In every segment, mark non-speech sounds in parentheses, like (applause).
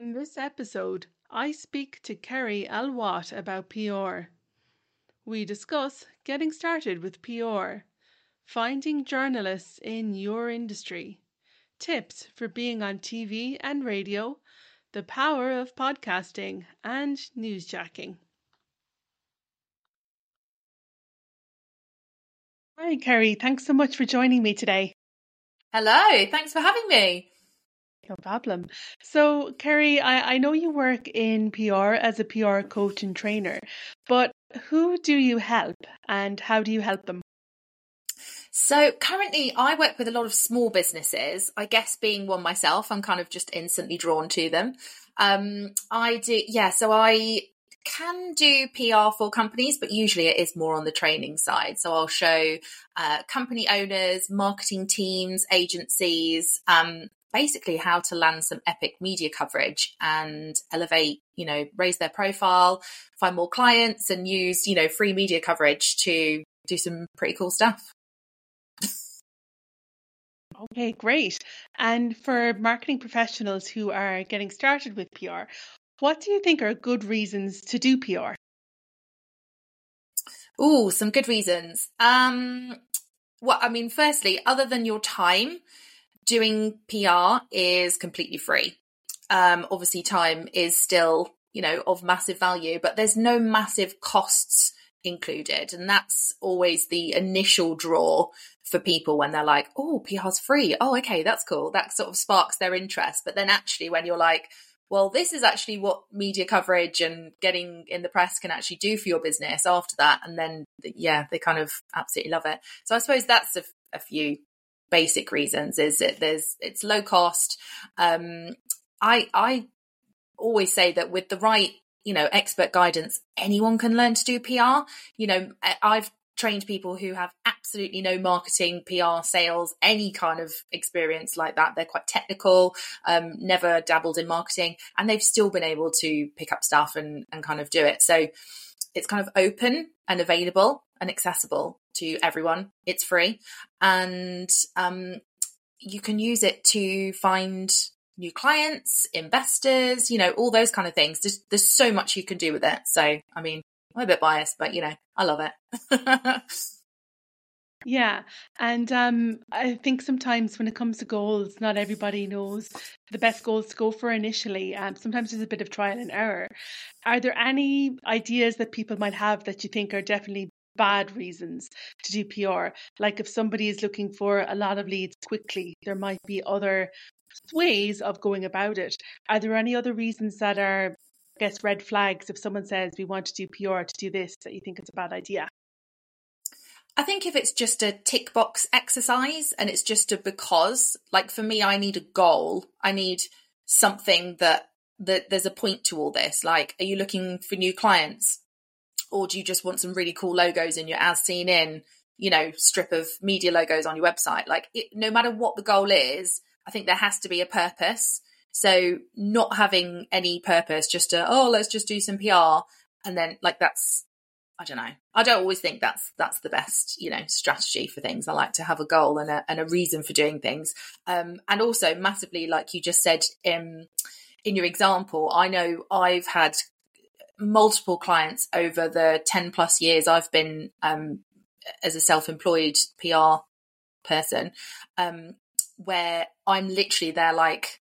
In this episode, I speak to Kerri L Watt about PR. We discuss getting started with PR, finding journalists in your industry, tips for being on TV and radio, the power of podcasting, and newsjacking. Hi, Kerri. Thanks so much for joining me today. Hello, thanks for having me. No problem. So, Kerri, I, I know you work in PR as a PR coach and trainer, but who do you help and how do you help them? So currently I work with a lot of small businesses. I guess being one myself, I'm kind of just instantly drawn to them. Um, I do, yeah, so I can do PR for companies, but usually it is more on the training side. So I'll show uh, company owners, marketing teams, agencies, um, basically how to land some epic media coverage and elevate, you know, raise their profile, find more clients and use, you know, free media coverage to do some pretty cool stuff. Okay, great. And for marketing professionals who are getting started with PR, what do you think are good reasons to do PR? Oh, some good reasons. Um, well, I mean, firstly, other than your time, doing PR is completely free. Um, obviously, time is still, you know, of massive value, but there's no massive costs included. And that's always the initial draw for people when they're like, oh, PR's free. Oh, okay, that's cool. That sort of sparks their interest. But then actually, when you're like, well, this is actually what media coverage and getting in the press can actually do for your business after that. And then, yeah, they kind of absolutely love it. So I suppose that's a, a few basic reasons is that there's, it's low cost. Um, I, I always say that with the right you know expert guidance anyone can learn to do pr you know i've trained people who have absolutely no marketing, PR, sales, any kind of experience like that. They're quite technical, um, never dabbled in marketing, and they've still been able to pick up stuff and, and kind of do it. So it's kind of open and available and accessible to everyone. It's free. And um, you can use it to find new clients, investors, you know, all those kind of things. There's, there's so much you can do with it. So, I mean, I'm a bit biased, but you know, I love it. (laughs) yeah, and um, I think sometimes when it comes to goals, not everybody knows the best goals to go for initially. Um, sometimes there's a bit of trial and error. Are there any ideas that people might have that you think are definitely bad reasons to do PR? Like if somebody is looking for a lot of leads quickly, there might be other ways of going about it. Are there any other reasons that are I guess red flags if someone says we want to do PR to do this that you think it's a bad idea? I think if it's just a tick box exercise and it's just a because, like for me, I need a goal. I need something that that there's a point to all this. Like, are you looking for new clients, or do you just want some really cool logos in your as seen in, you know, strip of media logos on your website? Like, it, no matter what the goal is, I think there has to be a purpose. So not having any purpose, just to, oh, let's just do some PR. And then like that's, I don't know. I don't always think that's, that's the best, you know, strategy for things. I like to have a goal and a, and a reason for doing things. Um, and also massively, like you just said, um, in your example, I know I've had multiple clients over the 10 plus years I've been, um, as a self-employed PR person, um, where I'm literally there like,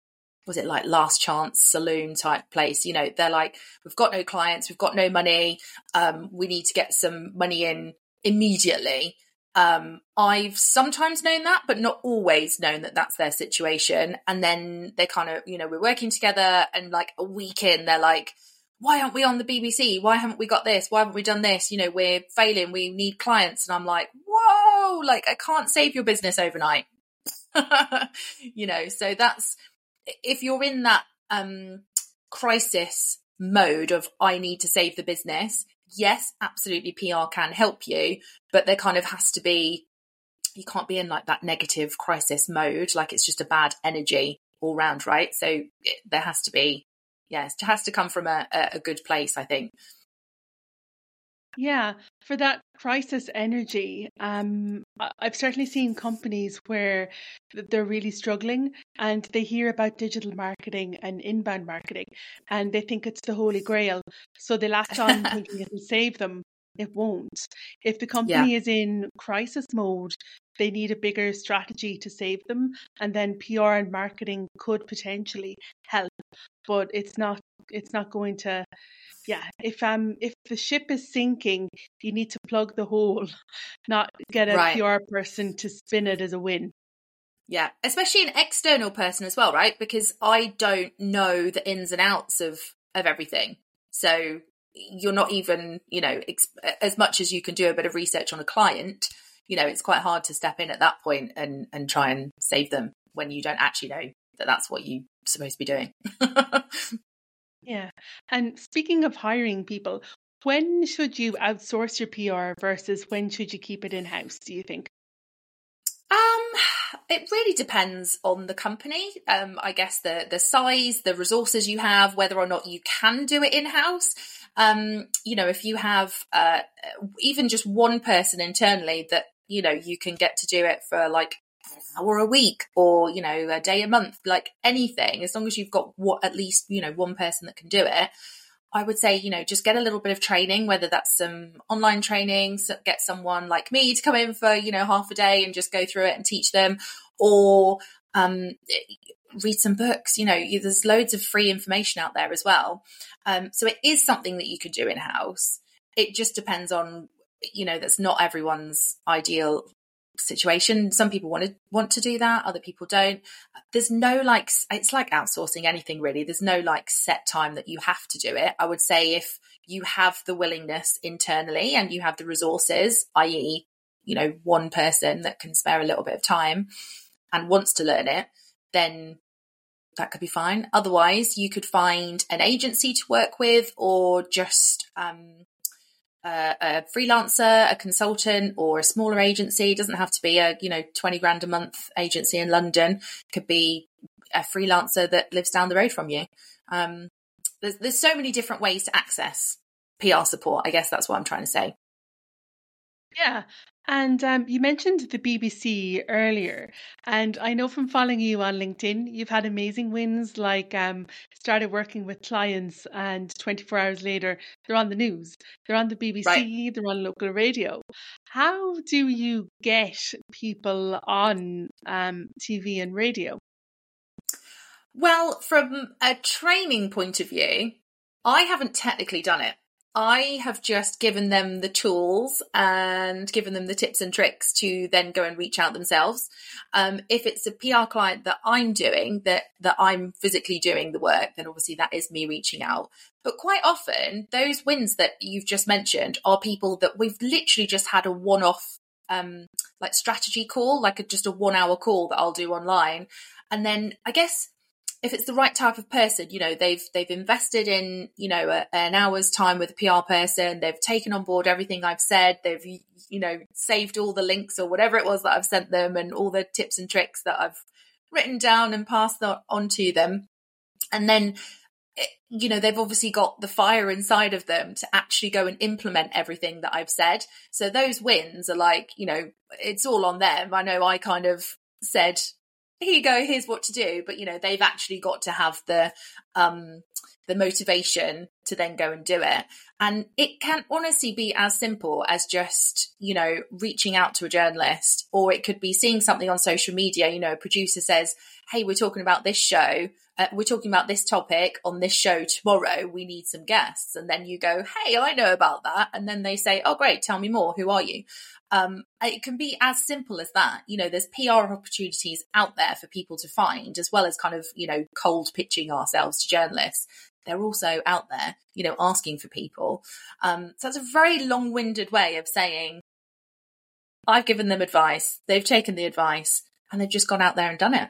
was it like last chance saloon type place? You know, they're like, we've got no clients, we've got no money, um, we need to get some money in immediately. Um, I've sometimes known that, but not always known that that's their situation. And then they kind of, you know, we're working together and like a week in, they're like, why aren't we on the BBC? Why haven't we got this? Why haven't we done this? You know, we're failing. We need clients. And I'm like, whoa, like I can't save your business overnight. (laughs) you know, so that's, if you're in that um, crisis mode of I need to save the business, yes, absolutely PR can help you, but there kind of has to be you can't be in like that negative crisis mode, like it's just a bad energy all round, right? So there has to be, yes, it has to come from a, a good place, I think. Yeah, for that crisis energy, um, I've certainly seen companies where they're really struggling and they hear about digital marketing and inbound marketing and they think it's the holy grail. So they latch on (laughs) thinking it'll save them. It won't. If the company yeah. is in crisis mode, they need a bigger strategy to save them, and then PR and marketing could potentially help. But it's not. It's not going to yeah, if um if the ship is sinking, you need to plug the hole, (laughs) not get a right. PR person to spin it as a win. Yeah, especially an external person as well, right? Because I don't know the ins and outs of of everything. So you're not even, you know, ex- as much as you can do a bit of research on a client, you know, it's quite hard to step in at that point and and try and save them when you don't actually know that that's what you're supposed to be doing. (laughs) Yeah. And speaking of hiring people, when should you outsource your PR versus when should you keep it in house, do you think? It really depends on the company. Um, I guess the the size, the resources you have, whether or not you can do it in house. Um, you know, if you have uh, even just one person internally that you know you can get to do it for like an hour a week or you know a day a month like anything as long as you've got what at least you know one person that can do it i would say you know just get a little bit of training whether that's some online training so get someone like me to come in for you know half a day and just go through it and teach them or um, read some books. You know there's loads of free information out there as well. Um, so it is something that you could do in house it just depends on you know that's not everyone's ideal situation. Some people want to want to do that, other people don't. There's no like it's like outsourcing anything really. There's no like set time that you have to do it. I would say if you have the willingness internally and you have the resources, i.e., you know, one person that can spare a little bit of time and wants to learn it, then that could be fine. Otherwise, you could find an agency to work with or just um, a freelancer, a consultant, or a smaller agency. It doesn't have to be a you know twenty grand a month agency in London. It could be a freelancer that lives down the road from you. Um, there's there's so many different ways to access PR support. I guess that's what I'm trying to say. Yeah, and um, you mentioned the BBC earlier, and I know from following you on LinkedIn, you've had amazing wins like um, started working with clients, and 24 hours later, they're on the news, they're on the BBC, right. they're on local radio. How do you get people on um, TV and radio? Well, from a training point of view, I haven't technically done it. I have just given them the tools and given them the tips and tricks to then go and reach out themselves. Um, if it's a PR client that I'm doing, that that I'm physically doing the work, then obviously that is me reaching out. But quite often, those wins that you've just mentioned are people that we've literally just had a one-off um, like strategy call, like a, just a one-hour call that I'll do online, and then I guess if it's the right type of person, you know, they've they've invested in, you know, a, an hour's time with a PR person, they've taken on board everything I've said, they've you know, saved all the links or whatever it was that I've sent them and all the tips and tricks that I've written down and passed on to them. And then you know, they've obviously got the fire inside of them to actually go and implement everything that I've said. So those wins are like, you know, it's all on them. I know I kind of said here you go, here's what to do. But you know, they've actually got to have the um the motivation to then go and do it. And it can honestly be as simple as just, you know, reaching out to a journalist, or it could be seeing something on social media. You know, a producer says, Hey, we're talking about this show. Uh, we're talking about this topic on this show tomorrow. We need some guests. And then you go, Hey, I know about that. And then they say, Oh, great. Tell me more. Who are you? Um, it can be as simple as that. You know, there's PR opportunities out there for people to find, as well as kind of, you know, cold pitching ourselves to journalists. They're also out there, you know, asking for people. Um, so it's a very long winded way of saying, I've given them advice, they've taken the advice, and they've just gone out there and done it.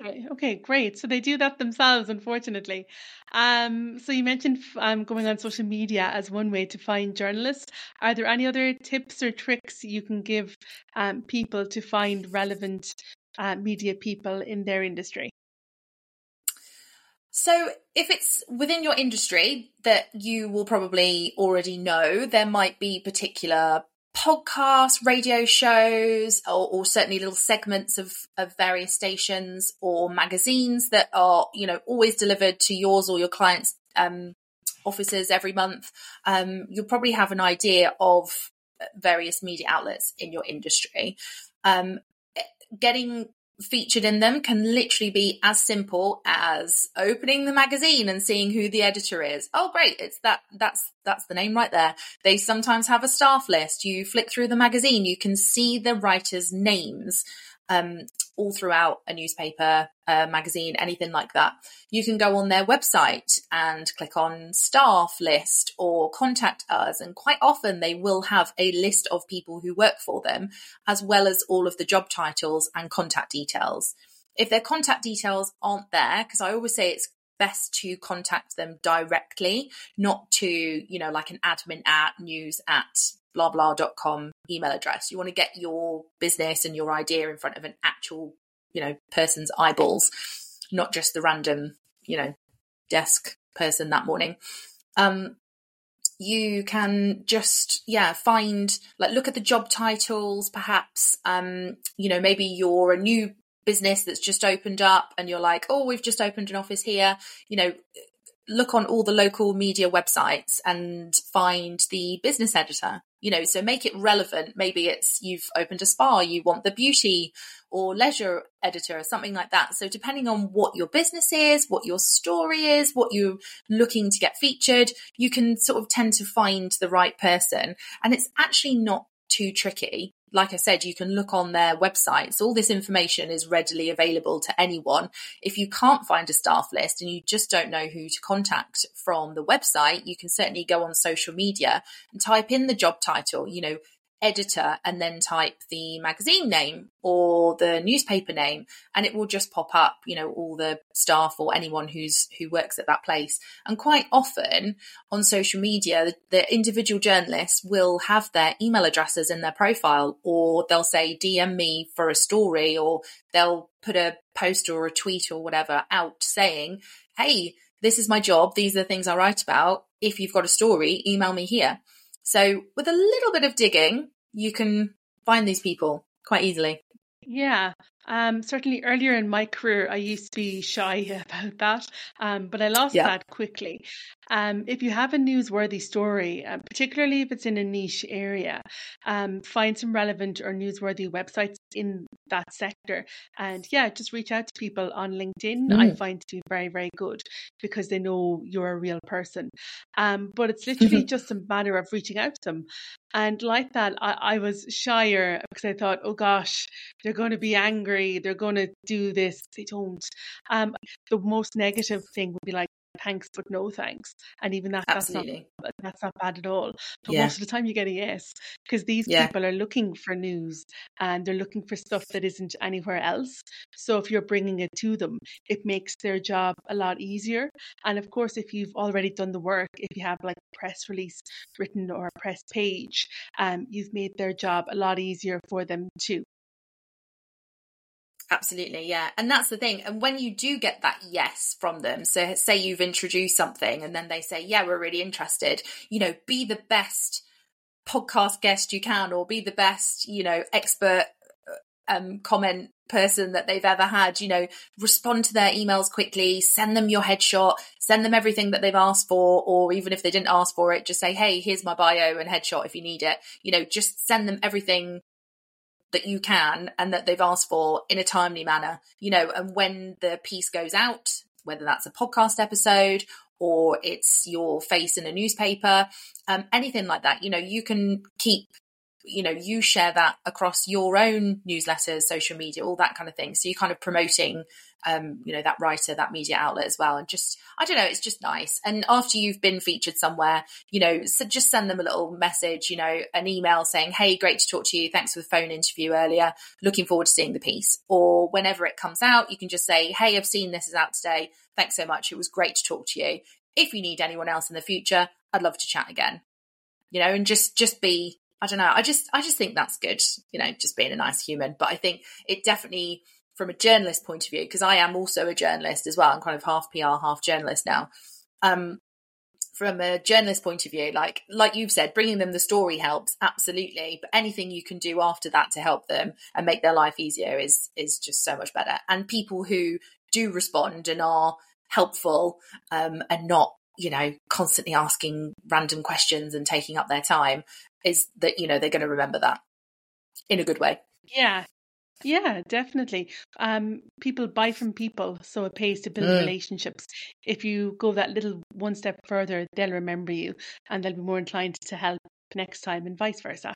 Okay, okay, great. So they do that themselves, unfortunately. Um, so you mentioned um, going on social media as one way to find journalists. Are there any other tips or tricks you can give um, people to find relevant uh, media people in their industry? So, if it's within your industry that you will probably already know, there might be particular podcasts, radio shows, or, or, certainly little segments of, of various stations or magazines that are, you know, always delivered to yours or your clients' um, offices every month. Um, you'll probably have an idea of various media outlets in your industry. Um, getting featured in them can literally be as simple as opening the magazine and seeing who the editor is. Oh great, it's that that's that's the name right there. They sometimes have a staff list. You flick through the magazine, you can see the writers' names um, all throughout a newspaper, a magazine, anything like that. You can go on their website and click on staff list or contact us. And quite often they will have a list of people who work for them, as well as all of the job titles and contact details. If their contact details aren't there, because I always say it's best to contact them directly, not to, you know, like an admin at news at blah blah.com email address. You want to get your business and your idea in front of an actual, you know, person's eyeballs, not just the random, you know, desk person that morning. Um, you can just yeah find like look at the job titles perhaps um you know maybe you're a new business that's just opened up and you're like oh we've just opened an office here you know look on all the local media websites and find the business editor you know so make it relevant. Maybe it's you've opened a spa you want the beauty or leisure editor or something like that. So depending on what your business is what your story is what you're looking to get featured you can sort of tend to find the right person. And it's actually not too tricky like I said, you can look on their websites. All this information is readily available to anyone. If you can't find a staff list and you just don't know who to contact from the website, you can certainly go on social media and type in the job title, you know, editor and then type the magazine name or the newspaper name and it will just pop up you know all the staff or anyone who's who works at that place. And quite often on social media the, the individual journalists will have their email addresses in their profile or they'll say dm me for a story or they'll put a post or a tweet or whatever out saying hey this is my job. These are the things i write about. If you've got a story email me here so with a little bit of digging, you can find these people quite easily. Yeah, um, certainly earlier in my career, I used to be shy (laughs) about that, um, but I lost yeah. that quickly. Um, if you have a newsworthy story, uh, particularly if it's in a niche area, um, find some relevant or newsworthy websites in that sector. And yeah, just reach out to people on LinkedIn. Mm. I find to be very, very good because they know you're a real person. Um, but it's literally just a matter of reaching out to them. And like that, I, I was shyer because I thought, oh gosh, they're going to be angry. They're going to do this. They don't. Um, the most negative thing would be like, thanks but no thanks and even that that's not that's not bad at all but yeah. most of the time you get a yes because these yeah. people are looking for news and they're looking for stuff that isn't anywhere else so if you're bringing it to them it makes their job a lot easier and of course if you've already done the work if you have like a press release written or a press page um, you've made their job a lot easier for them too Absolutely, yeah. And that's the thing. And when you do get that yes from them, so say you've introduced something and then they say, yeah, we're really interested, you know, be the best podcast guest you can or be the best, you know, expert uh, um, comment person that they've ever had, you know, respond to their emails quickly, send them your headshot, send them everything that they've asked for, or even if they didn't ask for it, just say, Hey, here's my bio and headshot if you need it. You know, just send them everything that you can and that they've asked for in a timely manner, you know, and when the piece goes out, whether that's a podcast episode or it's your face in a newspaper, um, anything like that, you know, you can keep you know you share that across your own newsletters social media all that kind of thing. So you're kind of promoting um you know that writer that media outlet as well. And just i don't know it's just nice. And after you've been featured somewhere you know so just send them a little message you know an email saying hey great to talk to you. Thanks for the phone interview earlier. Looking forward to seeing the piece. Or whenever it comes out you can just say hey i've seen this is out today. Thanks so much. It was great to talk to you. If you need anyone else in the future i'd love to chat again. You know and just just be I don't know. I just I just think that's good, you know, just being a nice human. But I think it definitely from a journalist point of view, because I am also a journalist as well. I'm kind of half PR, half journalist now. Um, from a journalist point of view, like like you've said, bringing them the story helps absolutely. But anything you can do after that to help them and make their life easier is is just so much better. And people who do respond and are helpful um, and not you know constantly asking random questions and taking up their time is that you know they're going to remember that in a good way. Yeah, yeah, definitely. Um, people buy from people, so it pays to build mm. relationships. If you go that little one step further, they'll remember you and they'll be more inclined to help next time and vice versa.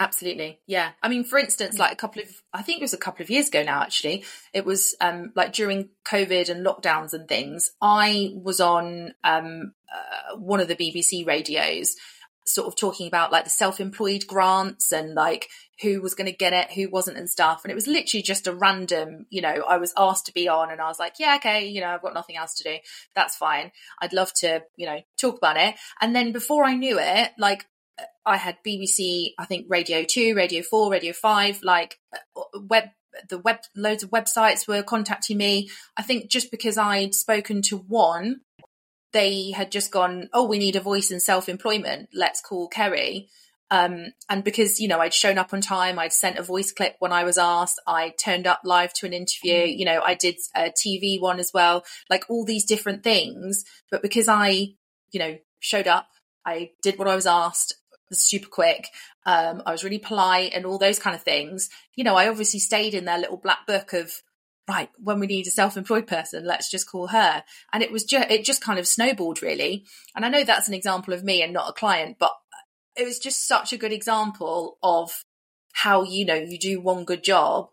Absolutely. Yeah. I mean, for instance, like a couple of, I think it was a couple of years ago now, actually, it was um, like during COVID and lockdowns and things, I was on um, uh, one of the BBC radios sort of talking about like the self-employed grants and like who was going to get it, who wasn't and stuff. And it was literally just a random, you know, I was asked to be on and I was like, yeah, okay, you know, I've got nothing else to do. That's fine. I'd love to, you know, talk about it. And then before I knew it, like I had BBC, I think Radio 2, Radio 4, Radio 5, like uh, web the web loads of websites were contacting me. I think just because I'd spoken to one they had just gone, oh, we need a voice in self employment. Let's call Kerri. Um, and because, you know, I'd shown up on time, I'd sent a voice clip when I was asked, I turned up live to an interview, mm. you know, I did a TV one as well, like all these different things. But because I, you know, showed up, I did what I was asked super quick. Um, I was really polite and all those kind of things. You know, I obviously stayed in their little black book of right, when we need a self-employed person, let's just call her. And it was just, it just kind of snowballed really. And I know that's an example of me and not a client, but it was just such a good example of how, you know, you do one good job,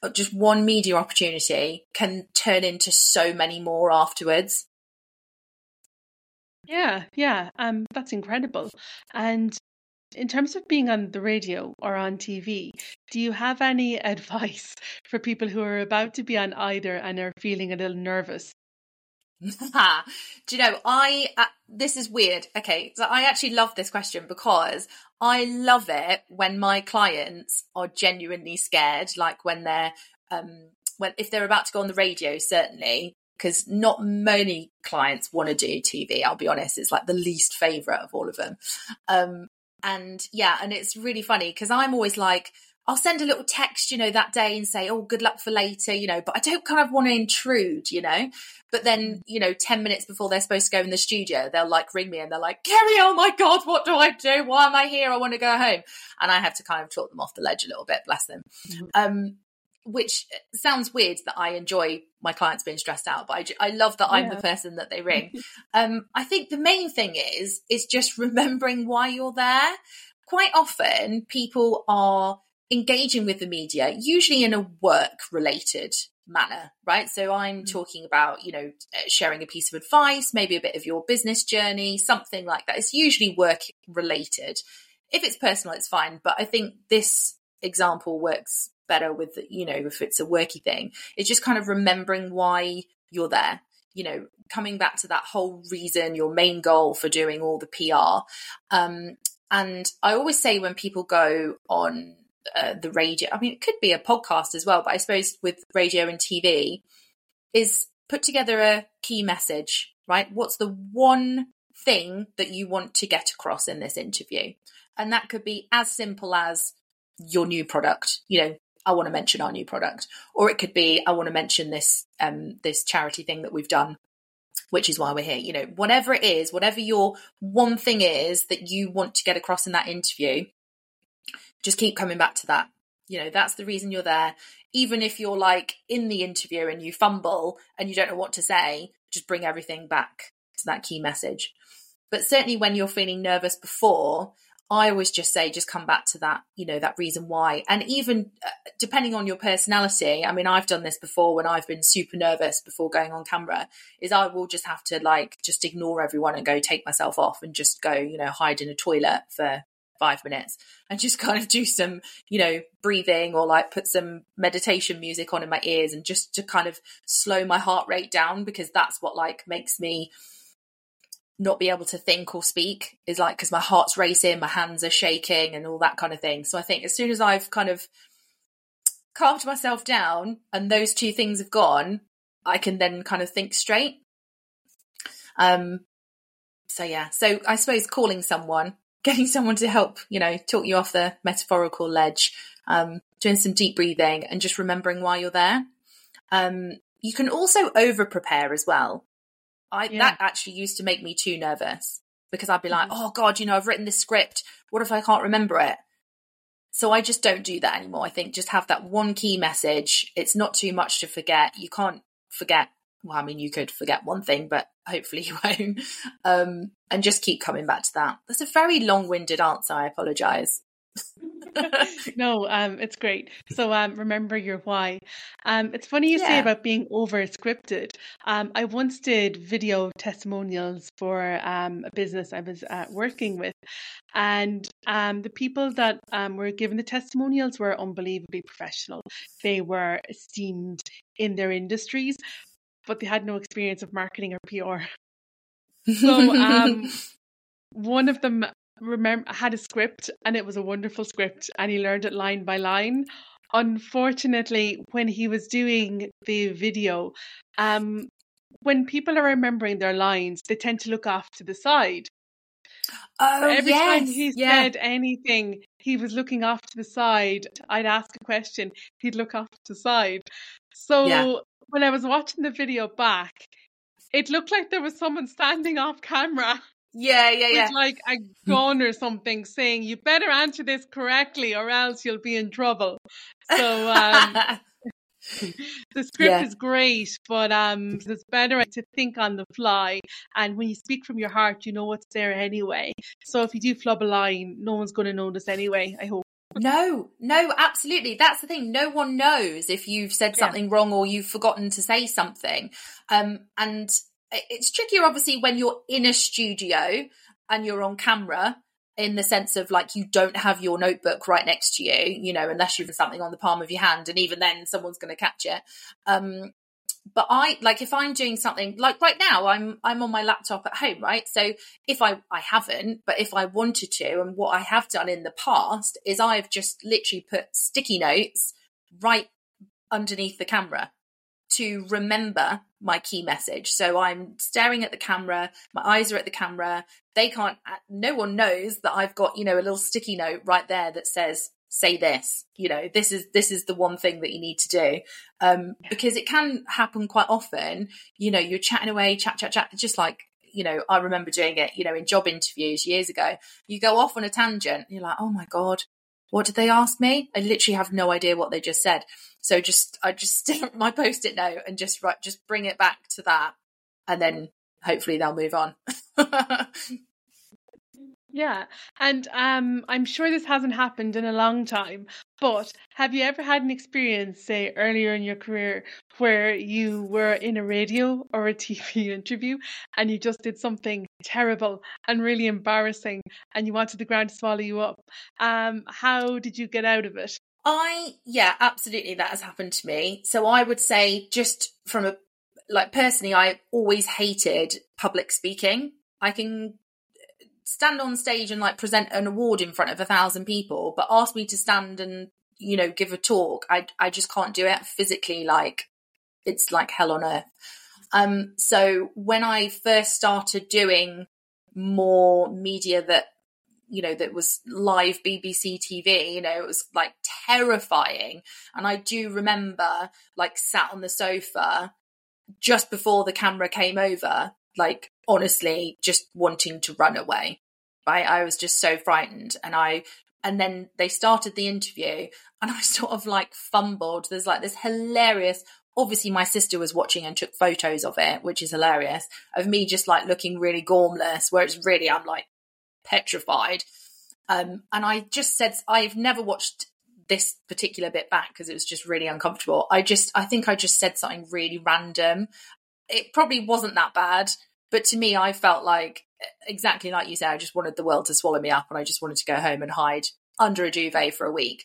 but just one media opportunity can turn into so many more afterwards. Yeah, yeah, um, that's incredible. And in terms of being on the radio or on TV, do you have any (laughs) advice for people who are about to be on either and are feeling a little nervous? (laughs) do you know I uh, this is weird. Okay, so I actually love this question because I love it when my clients are genuinely scared like when they're um when if they're about to go on the radio certainly because not many clients want to do TV. I'll be honest, it's like the least favorite of all of them. Um, and yeah, and it's really funny because I'm always like, I'll send a little text, you know, that day and say, oh, good luck for later, you know, but I don't kind of want to intrude, you know. But then, mm. you know, 10 minutes before they're supposed to go in the studio, they'll like ring me and they're like, Kerri, oh my God, what do I do? Why am I here? I want to go home. And I have to kind of talk them off the ledge a little bit, bless them. Mm-hmm. Um, which sounds weird that I enjoy my clients being stressed out, but I, I love that I'm the person that they (laughs) ring. um, I think the main thing is, is just (laughs) remembering why you're there. Quite often people are engaging with the media, usually in a work related manner, right? So I'm mm. talking about, you know, sharing a piece of advice, maybe a bit of your business journey, something like that. It's usually work related. If it's personal, it's fine. But I think this example works better with, you know, if it's a worky thing. It's just kind of remembering why you're there. You know, coming back to that whole reason, your main goal for doing all the PR. Um, and I always say when people go on uh, the radio, I mean, it could be a podcast as well, but I suppose with radio and TV, is put together a key message, right? What's the one thing that you want to get across in this interview? And that could be as simple as your new product, you know, I want to mention our new product, or it could be I want to mention this um, this charity thing that we've done, which is why we're here. You know, whatever it is, whatever your one thing is that you want to get across in that interview, just keep coming back to that. You know, that's the reason you're there. Even if you're like in the interview and you fumble and you don't know what to say, just bring everything back to that key message. But certainly when you're feeling nervous before, I always just say, just come back to that, you know, that reason why. And even uh, depending on your personality, I mean, I've done this before when I've been super nervous before going on camera, is I will just have to like just ignore everyone and go take myself off and just go, you know, hide in a toilet for five minutes and just (laughs) kind of do some, you know, breathing or like put some meditation music on in my ears and just to kind of slow my heart rate down because that's what like makes me not be able to think or speak is like because my heart's racing, my hands are shaking, and all that kind of thing. So I think as soon as I've kind of calmed myself down and those two things have gone, I can then kind of think straight. Um, so yeah, so I suppose calling someone, (laughs) getting someone to help, you know, talk you off the metaphorical ledge, um, doing some deep breathing and just remembering why you're there. Um, you can also over prepare as well. I, yeah. that actually used to make me too nervous because I'd be like, mm-hmm. oh God, you know, I've written this script. What if I can't remember it? So I just don't do that anymore. I think just have that one key message. It's not too much to forget. You can't forget. Well, I mean, you could forget one thing, but hopefully (laughs) you won't. Um, and just keep coming back to that. That's a very long winded answer. I apologize. (laughs) no, um, it's great. So um, remember your why. Um, it's funny you yeah. say about being over scripted. Um, I once did video testimonials for um, a business I was uh, working with, and um, the people that um, were given the testimonials were unbelievably professional. They were esteemed in their industries, but they had no experience of marketing or PR. So (laughs) um, one of them remember had a script and it was a wonderful script and he learned it line by line. Unfortunately when he was doing the video um when people are remembering their lines they tend to look off to the side. Oh so every yes, time he yeah. said anything he was looking off to the side. I'd ask a question he'd look off to the side. So yeah. when i was watching the video back it looked like there was someone standing off camera yeah, yeah, yeah. With like a (laughs) gun or something saying, you better answer this correctly or else you'll be in trouble. So, um, (laughs) (laughs) the script yeah. is great, but um, it's better to think on the fly. And when you speak from your heart, you know what's there anyway. So if you do flub a line, no one's going to notice anyway. I hope. No, no, absolutely. That's the thing. No one knows if you've said something yeah. wrong or you've forgotten to say something. Um, and it's trickier obviously when you're in a studio and you're on camera in the sense of like you don't have your notebook right next to you you know unless you've something on the palm of your hand and even then someone's going to catch it. Um but i like if i'm doing something like right now i'm i'm on my laptop at home right? So if i i haven't but if i wanted to and what i have done in the past is i've just literally put sticky notes right underneath the camera to remember my key message. So I'm staring at the camera, my eyes are at the camera. They can't, no one knows that I've got, you know, a little sticky note right there that says, say this, you know, this is, this is the one thing that you need to do. Um, because it can happen quite often, you know, you're chatting away, chat, chat, chat, just like, you know, I remember doing it, you know, in job interviews years ago. You go off on a tangent, you're like, oh my God, what did they ask me? I literally have no idea what they just said. So just I just (laughs) my post-it note and just write just bring it back to that and then hopefully they'll move on. (laughs) yeah. And um I'm sure this hasn't happened in a long time, but have you ever had an experience, say earlier in your career, where you were in a radio or a (laughs) TV interview and you just did something terrible and really embarrassing and you wanted the ground to swallow you up? Um, how did you get out of it? I, yeah, absolutely. That has happened to me. So I would say just from a, like personally, I always hated public speaking. I can stand on stage and like present an award in front of a thousand people, but ask me to stand and, you know, give a talk. I, I just can't do it physically. Like it's like hell on earth. Um, so when I first started doing more media that you know, that was live BBC TV, you know, it was like terrifying. And I do remember like sat on the sofa just before the camera came over, like honestly just wanting to run away. Right. I was just so frightened. And I, and then they started the interview and I (laughs) sort of like fumbled. There's like this hilarious obviously my sister was watching and took photos of it, which is hilarious, of me just like looking really gormless, where it's really I'm like petrified. Um, and I just said, I've never watched this particular bit back because it was just really uncomfortable. I just, I think I just said something really random. It probably wasn't that bad, but to me, I felt like exactly like you said, I just wanted the world to swallow me up and I just wanted to go home and hide under a duvet for a week.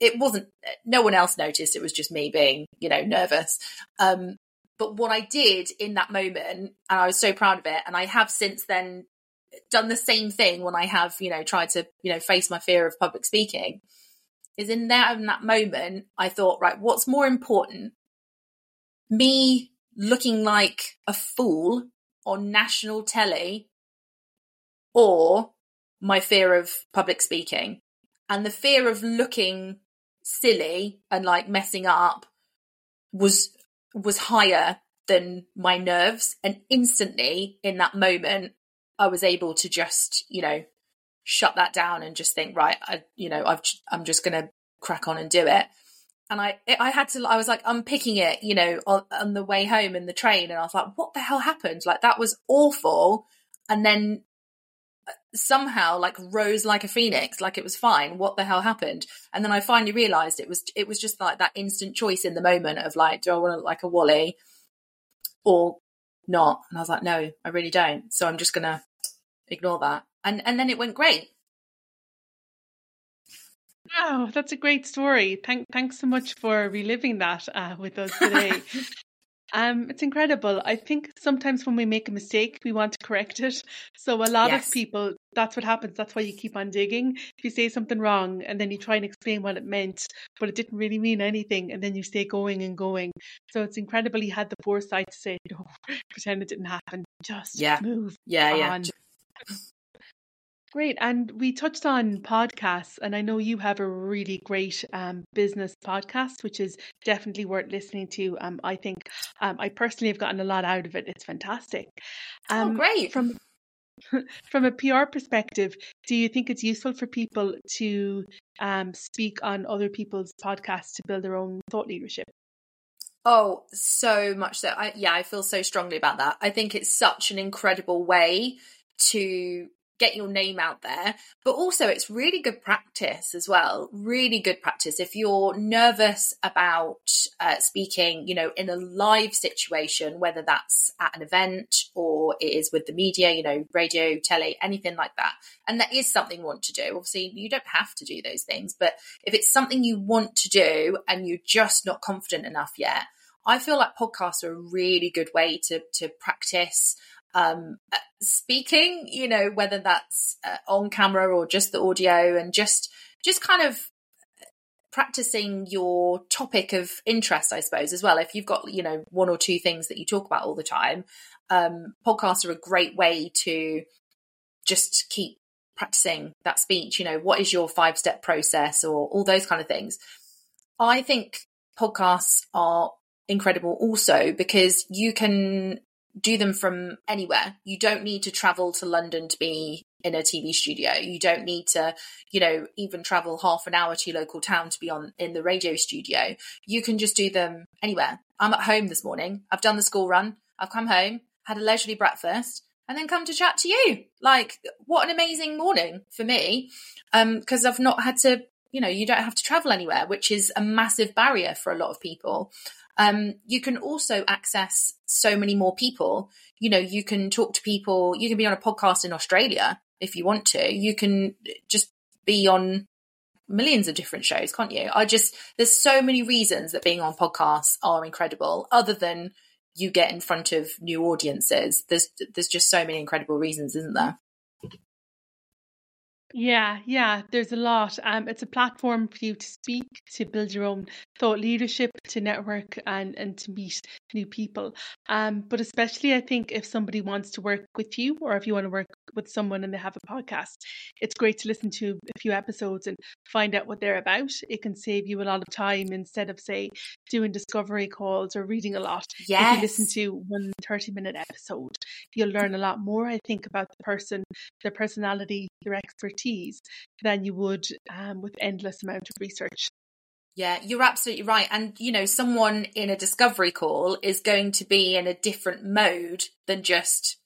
It wasn't, no one else noticed. It was just me being, you know, nervous. Um, but what I did in that moment, and I was so proud of it, and I have since then done the same thing when I have, you know, tried to, you know, face my fear of public speaking, is in there in that moment, I thought, right, what's more important? Me looking like a fool on national telly or my fear of public speaking and the fear of looking silly and like messing up was was higher than my nerves. And instantly in that moment i was able to just you know shut that down and just think right i you know i've i'm just going to crack on and do it and i i had to i was like unpicking it you know on, on the way home in the train. And i was like what the hell happened? Like that was awful. And then uh, somehow like rose like a phoenix like it was fine. What the hell happened? And then i finally realized it was it was just like that instant choice in the moment of like do i want to look like a wally or not? And i was like no i really don't. So i'm just gonna ignore that. And and then it went great Wow, that's a great story. Thank, thanks so much for reliving that uh, with us today. (laughs) Um, it's incredible. I think sometimes when we make a mistake, we want to correct it. So a lot yes. of people, that's what happens. That's why you keep on digging. If you say something wrong and then you try and explain what it meant, but it didn't really mean anything, and then you stay going and going. So it's incredible he had the foresight to say, "No, (laughs) pretend it didn't happen. Just yeah. move yeah, on." Yeah. (laughs) Great. And we touched on podcasts, and I know you have a really great um, business podcast, which is definitely worth listening to. Um, I think um, I personally have gotten a lot out of it. It's fantastic. oh, um, great. From (laughs) from a PR perspective, do you think it's useful for people to um, speak on other people's podcasts to build their own thought leadership? Oh, so much so. I, yeah, I feel so strongly about that. I think it's such an incredible way to get your name out there. But also, it's really good practice as well. Really good practice. If you're nervous about uh, speaking, you know, in a live situation, whether that's at an event or it is with the media, you know, radio, telly, anything like that. And that is something you want to do. Obviously, you don't have to do those things, but if it's something you want to do and you're just not confident enough yet, I feel like podcasts are a really good way to to practice um, uh, speaking, you know, whether that's uh, on camera or just the audio and just, just kind of practicing your topic of interest, I suppose, as well. If you've got, you know, one or two things that you talk about all the time, um, podcasts are a great way to just keep practicing that speech. You know, what is your five step process or all those kind of things. I think podcasts are incredible also because you can do them from anywhere. You don't need to travel to London to be in a TV studio. You don't need to, you know, even travel half an hour to your local town to be on in the radio studio. You can just do them anywhere. I'm at home this morning. I've done the school run. I've come home, had a leisurely breakfast, and then come to chat to you. Like, what an amazing morning for me. Um, because I've not had to, you know, you don't have to travel anywhere, which is a massive barrier for a lot of people. Um, you can also access so many more people. You know, you can talk to people, you can be on a podcast in Australia if you want to. You can just be on millions of different shows, can't you? I just, there's so many reasons that being on podcasts are incredible, other than you get in front of new audiences. There's, there's just so many incredible reasons, isn't there? Yeah, yeah, there's a lot. Um, it's a platform for you to speak, to build your own thought leadership, to network, and and to meet new people. Um, but especially, I think if somebody wants to work with you, or if you want to work with someone and they have a podcast, it's great to listen to a few episodes and find out what they're about. It can save you a lot of time instead of say doing discovery calls or reading a lot. Yes. If you listen to one 30 minute episode, you'll learn a lot more. I think about the person, their personality, their expertise expertise than you would um, with endless amount of research. Yeah, you're absolutely right. And, you know, someone in a discovery call is going to be in a different mode than just,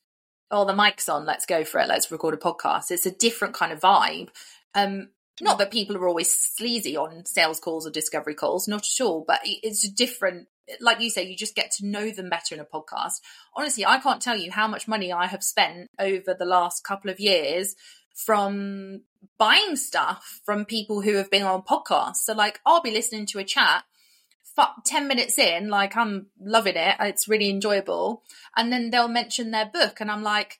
oh, the mic's on, let's go for it, let's record a podcast. It's a different kind of vibe. Um, not that people are always sleazy on sales calls or discovery calls, not at all, but it's a different, like you say, you just get to know them better in a podcast. Honestly, I can't tell you how much money I have spent over the last couple of years from buying stuff from people who have been on podcasts. So like I'll be listening to a chat 10 minutes in, like I'm loving it. It's really enjoyable. And then they'll mention their book and I'm like,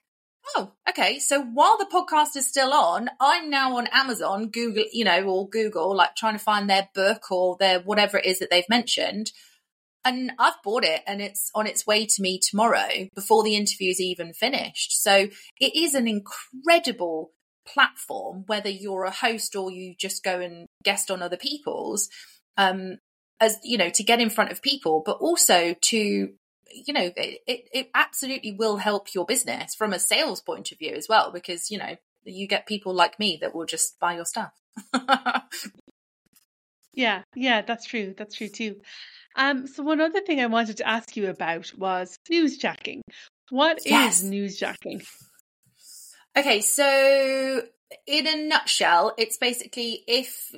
Oh, okay. So while the podcast is still on, I'm now on Amazon, Google, you know, or Google, like trying to find their book or their whatever it is that they've mentioned. And I've bought it and it's on its way to me tomorrow before the interview is even finished. So it is an incredible platform, whether you're a host or you just go and guest on other people's, um, as you know, to get in front of people, but also to you know, it, it absolutely will help your business from a sales point of view as well, because, you know, you get people like me that will just buy your stuff. (laughs) yeah, yeah, that's true. That's true too. Um, so one other thing I wanted to ask you about was newsjacking. What yes. is newsjacking? Okay, so in a nutshell, it's basically if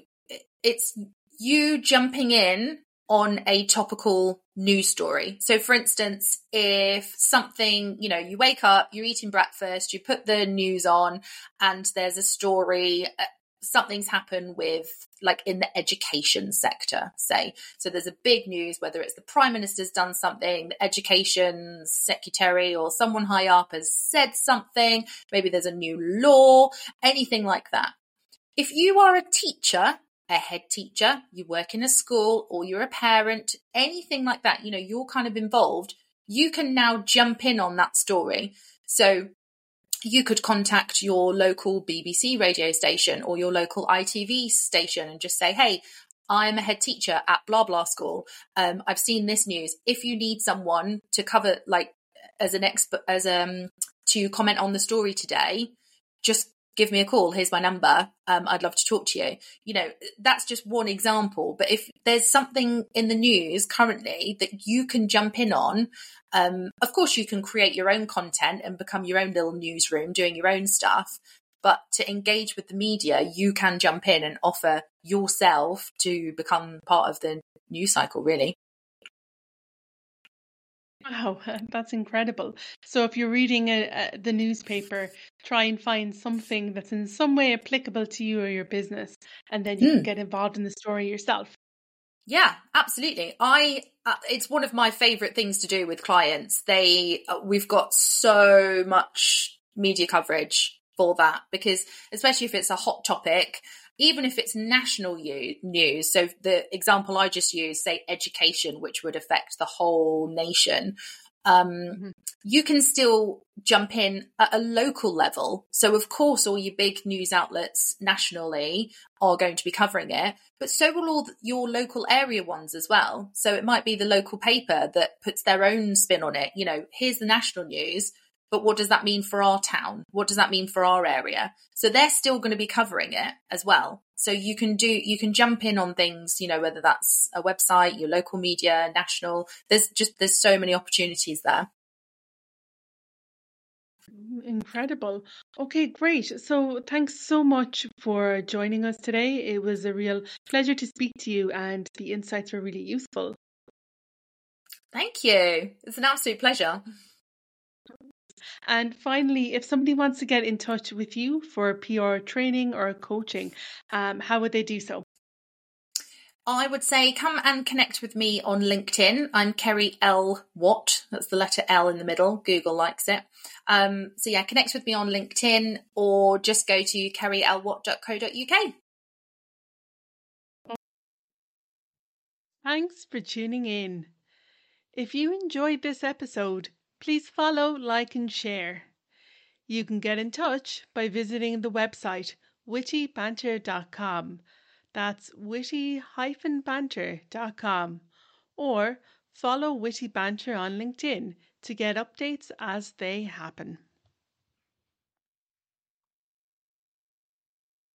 it's you jumping in on a topical news story. So for instance, if something, you know, you wake up, you're eating breakfast, you put the news on and there's a story, uh, something's happened with like in the education sector, say. So there's a big news, whether it's the prime minister's done something, the education secretary or someone high up has said something, maybe there's a new law, anything like that. If you are a teacher a head teacher, you work in a school, or you're a parent, anything like that, you know, you're kind of involved, you can now jump in on that story. So you could contact your local BBC radio station or your local ITV station and just say, hey, I'm a head teacher at blah blah school. Um, I've seen this news. If you need someone to cover, like, as an expert, as um, to comment on the story today, just give me a call. Here's my number. Um, I'd love to talk to you. You know, that's just one example. But if there's something in the news currently that you can jump in on, um, of course, you can create your own content and become your own little newsroom doing your own stuff. But to engage with the media, you can jump in and offer yourself to become part of the news cycle, really. Wow, (laughs) that's incredible. So if you're reading a, a, the newspaper, try and find something that's in some way applicable to you or your business, and then you can hmm. get involved in the story yourself. Yeah, absolutely. I uh, it's one of my favorite things to do with clients. They uh, we've got so much media coverage for that because especially if it's a hot topic, even if it's national news. So the example I just used, say education, which would affect the whole nation. Um, mm-hmm. you can still jump in at a local level. So, of course, all your big news outlets nationally are going to be covering it, but so will all your local area ones as well. So, it might be the local paper that puts their own spin on it. You know, here's the national news, but what does that mean for our town? What does that mean for our area? So they're still going to be covering it as well. So you can do, you can jump in on things, you know, whether that's a website, your local media, national, there's just, there's so many opportunities there. Incredible. Okay, great. So thanks so much for joining us today. It was a real pleasure to speak to you and the insights were really useful. Thank you. It's an absolute pleasure. And finally, if somebody wants to get in touch with you for PR training or coaching, um, how would they do so? I would say come and connect with me on LinkedIn. I'm Kerri L. Watt. That's the letter L in the middle. Google likes it. Um, so yeah, connect with me on LinkedIn or just go to kerrilwatt.co.uk. Thanks for tuning in. If you enjoyed this episode, Please follow, like, and share. You can get in touch by visiting the website wittybanter.com. That's witty-banter.com. Or follow Witty Banter on LinkedIn to get updates as they happen.